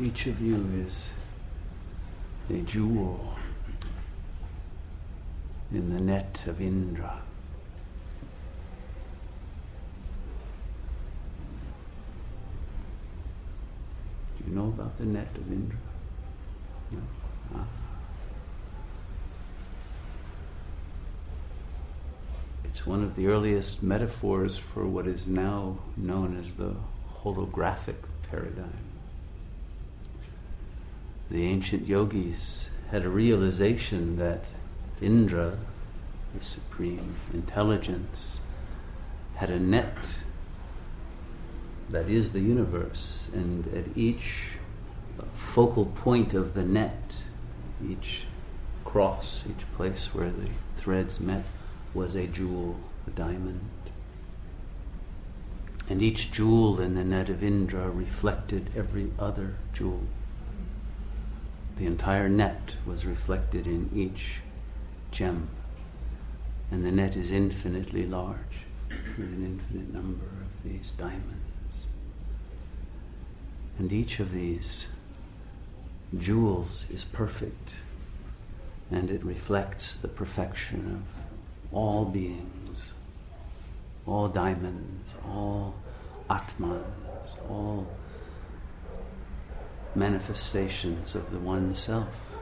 Each of you is a jewel in the net of Indra. Do you know about the net of Indra? No? Ah. It's one of the earliest metaphors for what is now known as the holographic paradigm. The ancient yogis had a realization that Indra, the supreme intelligence, had a net that is the universe, and at each focal point of the net, each cross, each place where the threads met, was a jewel, a diamond. And each jewel in the net of Indra reflected every other jewel. The entire net was reflected in each gem. And the net is infinitely large, with an infinite number of these diamonds. And each of these jewels is perfect, and it reflects the perfection of all beings, all diamonds, all atmans, all manifestations of the one self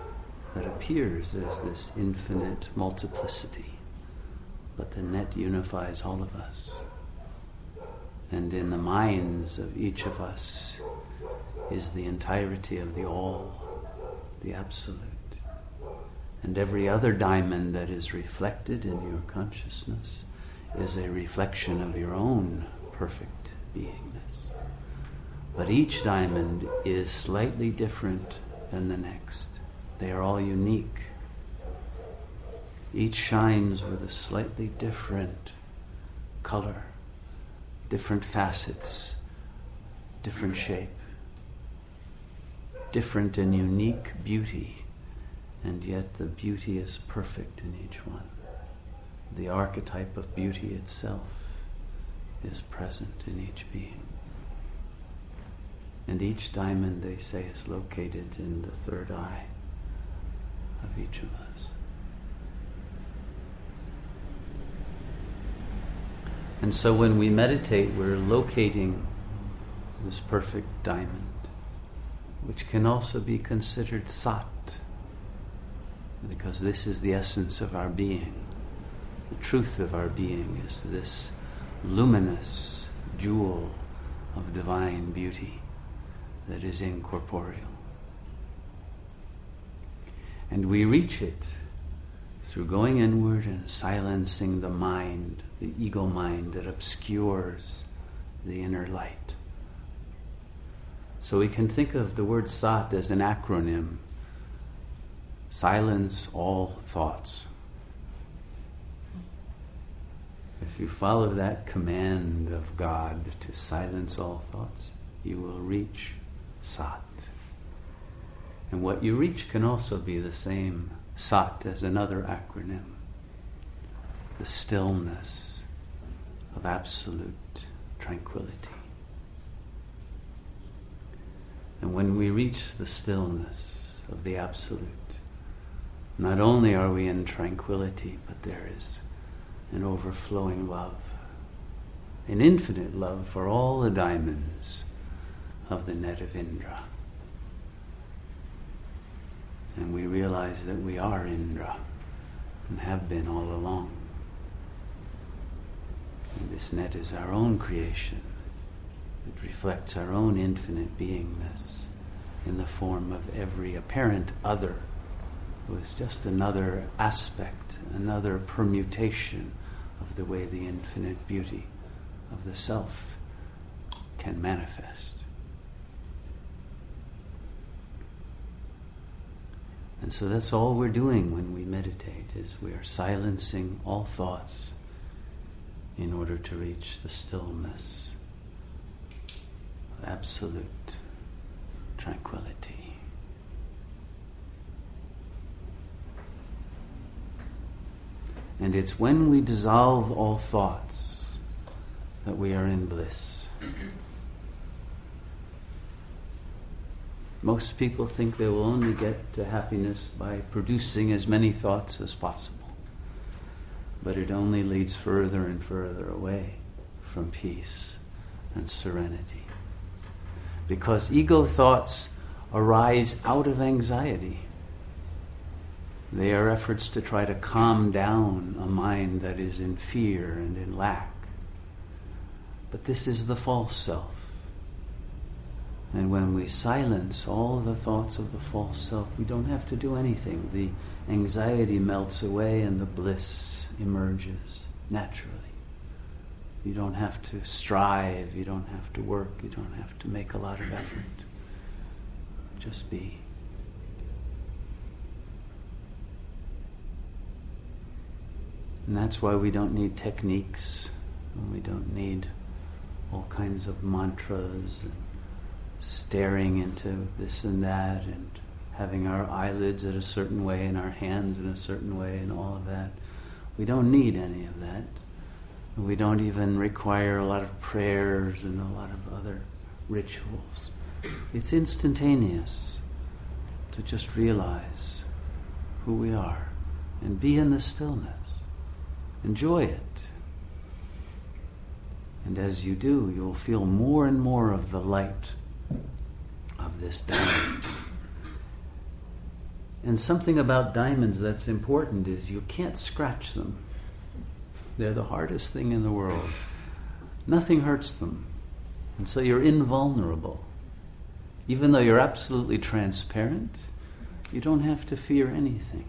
that appears as this infinite multiplicity. But the net unifies all of us. And in the minds of each of us is the entirety of the all, the absolute. And every other diamond that is reflected in your consciousness is a reflection of your own perfect beingness. But each diamond is slightly different than the next. They are all unique. Each shines with a slightly different color, different facets, different shape, different and unique beauty, and yet the beauty is perfect in each one. The archetype of beauty itself is present in each being. And each diamond, they say, is located in the third eye of each of us. And so when we meditate, we're locating this perfect diamond, which can also be considered sat, because this is the essence of our being. The truth of our being is this luminous jewel of divine beauty that is incorporeal. And we reach it through going inward and silencing the mind, the ego mind that obscures the inner light. So we can think of the word sat as an acronym silence all thoughts. If you follow that command of God to silence all thoughts, you will reach Sat. And what you reach can also be the same Sat as another acronym the stillness of absolute tranquility. And when we reach the stillness of the absolute, not only are we in tranquility, but there is an overflowing love, an infinite love for all the diamonds of the net of Indra. And we realize that we are Indra and have been all along. And this net is our own creation. It reflects our own infinite beingness in the form of every apparent other who is just another aspect, another permutation of the way the infinite beauty of the self can manifest. And so that's all we're doing when we meditate is we are silencing all thoughts in order to reach the stillness of absolute tranquility. And it's when we dissolve all thoughts that we are in bliss. Most people think they will only get to happiness by producing as many thoughts as possible. But it only leads further and further away from peace and serenity. Because ego thoughts arise out of anxiety. They are efforts to try to calm down a mind that is in fear and in lack. But this is the false self. And when we silence all the thoughts of the false self, we don't have to do anything. The anxiety melts away and the bliss emerges naturally. You don't have to strive, you don't have to work, you don't have to make a lot of effort. Just be. And that's why we don't need techniques, we don't need all kinds of mantras and staring into this and that and having our eyelids at a certain way and our hands in a certain way and all of that. We don't need any of that. We don't even require a lot of prayers and a lot of other rituals. It's instantaneous to just realize who we are and be in the stillness. Enjoy it. And as you do, you'll feel more and more of the light of this diamond. And something about diamonds that's important is you can't scratch them. They're the hardest thing in the world. Nothing hurts them. And so you're invulnerable. Even though you're absolutely transparent, you don't have to fear anything.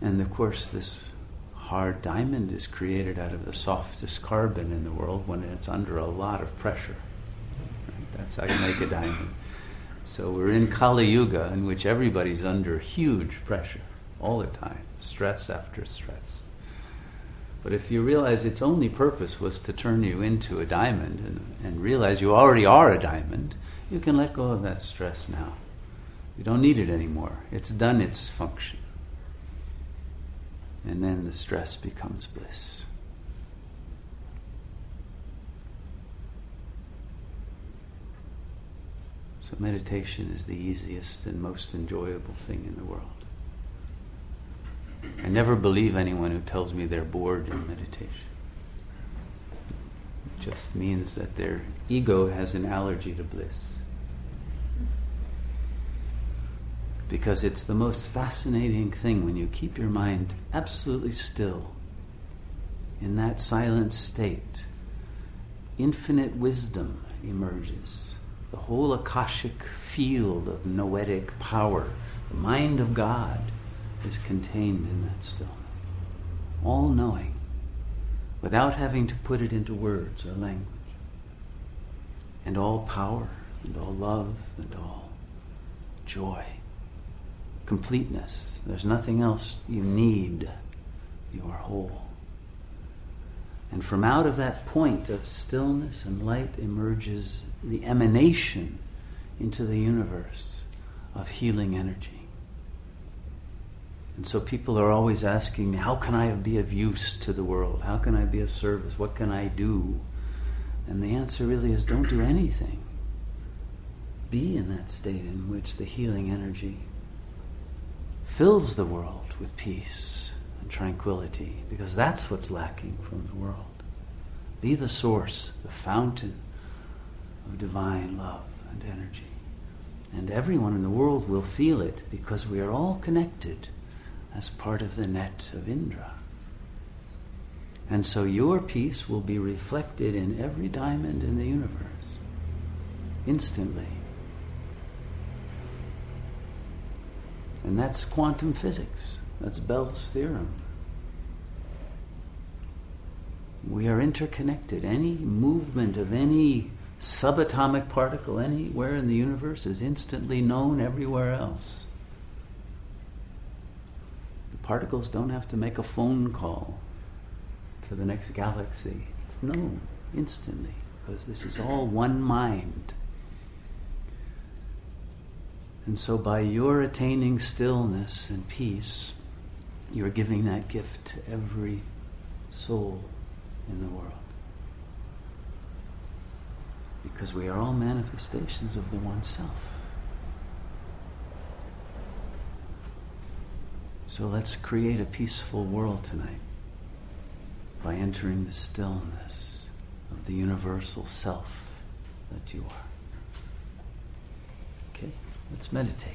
And of course, this hard diamond is created out of the softest carbon in the world when it's under a lot of pressure. Right? That's how you make a diamond. So we're in Kali Yuga, in which everybody's under huge pressure all the time, stress after stress. But if you realize its only purpose was to turn you into a diamond and, and realize you already are a diamond, you can let go of that stress now. You don't need it anymore. It's done its function and then the stress becomes bliss. So, meditation is the easiest and most enjoyable thing in the world. I never believe anyone who tells me they're bored in meditation. It just means that their ego has an allergy to bliss. Because it's the most fascinating thing when you keep your mind absolutely still in that silent state. Infinite wisdom emerges. The whole Akashic field of noetic power, the mind of God, is contained in that stillness. All knowing, without having to put it into words or language. And all power, and all love, and all joy completeness. There's nothing else you need. You are whole. And from out of that point of stillness and light emerges the emanation into the universe of healing energy. And so people are always asking how can I be of use to the world? How can I be of service? What can I do? And the answer really is don't do anything. Be in that state in which the healing energy fills the world with peace and tranquility, because that's what's lacking from the world. Be the source, the fountain of divine love and energy. And everyone in the world will feel it because we are all connected as part of the net of Indra. And so your peace will be reflected in every diamond in the universe instantly. And that's quantum physics. That's Bell's theorem. We are interconnected. Any movement of any subatomic particle anywhere in the universe is instantly known everywhere else. The particles don't have to make a phone call to the next galaxy. It's known instantly because this is all one mind. And so, by your attaining stillness and peace, you're giving that gift to every soul in the world. because we are all manifestations of the One Self. So let's create a peaceful world tonight by entering the stillness of the universal self that you are. Let's meditate.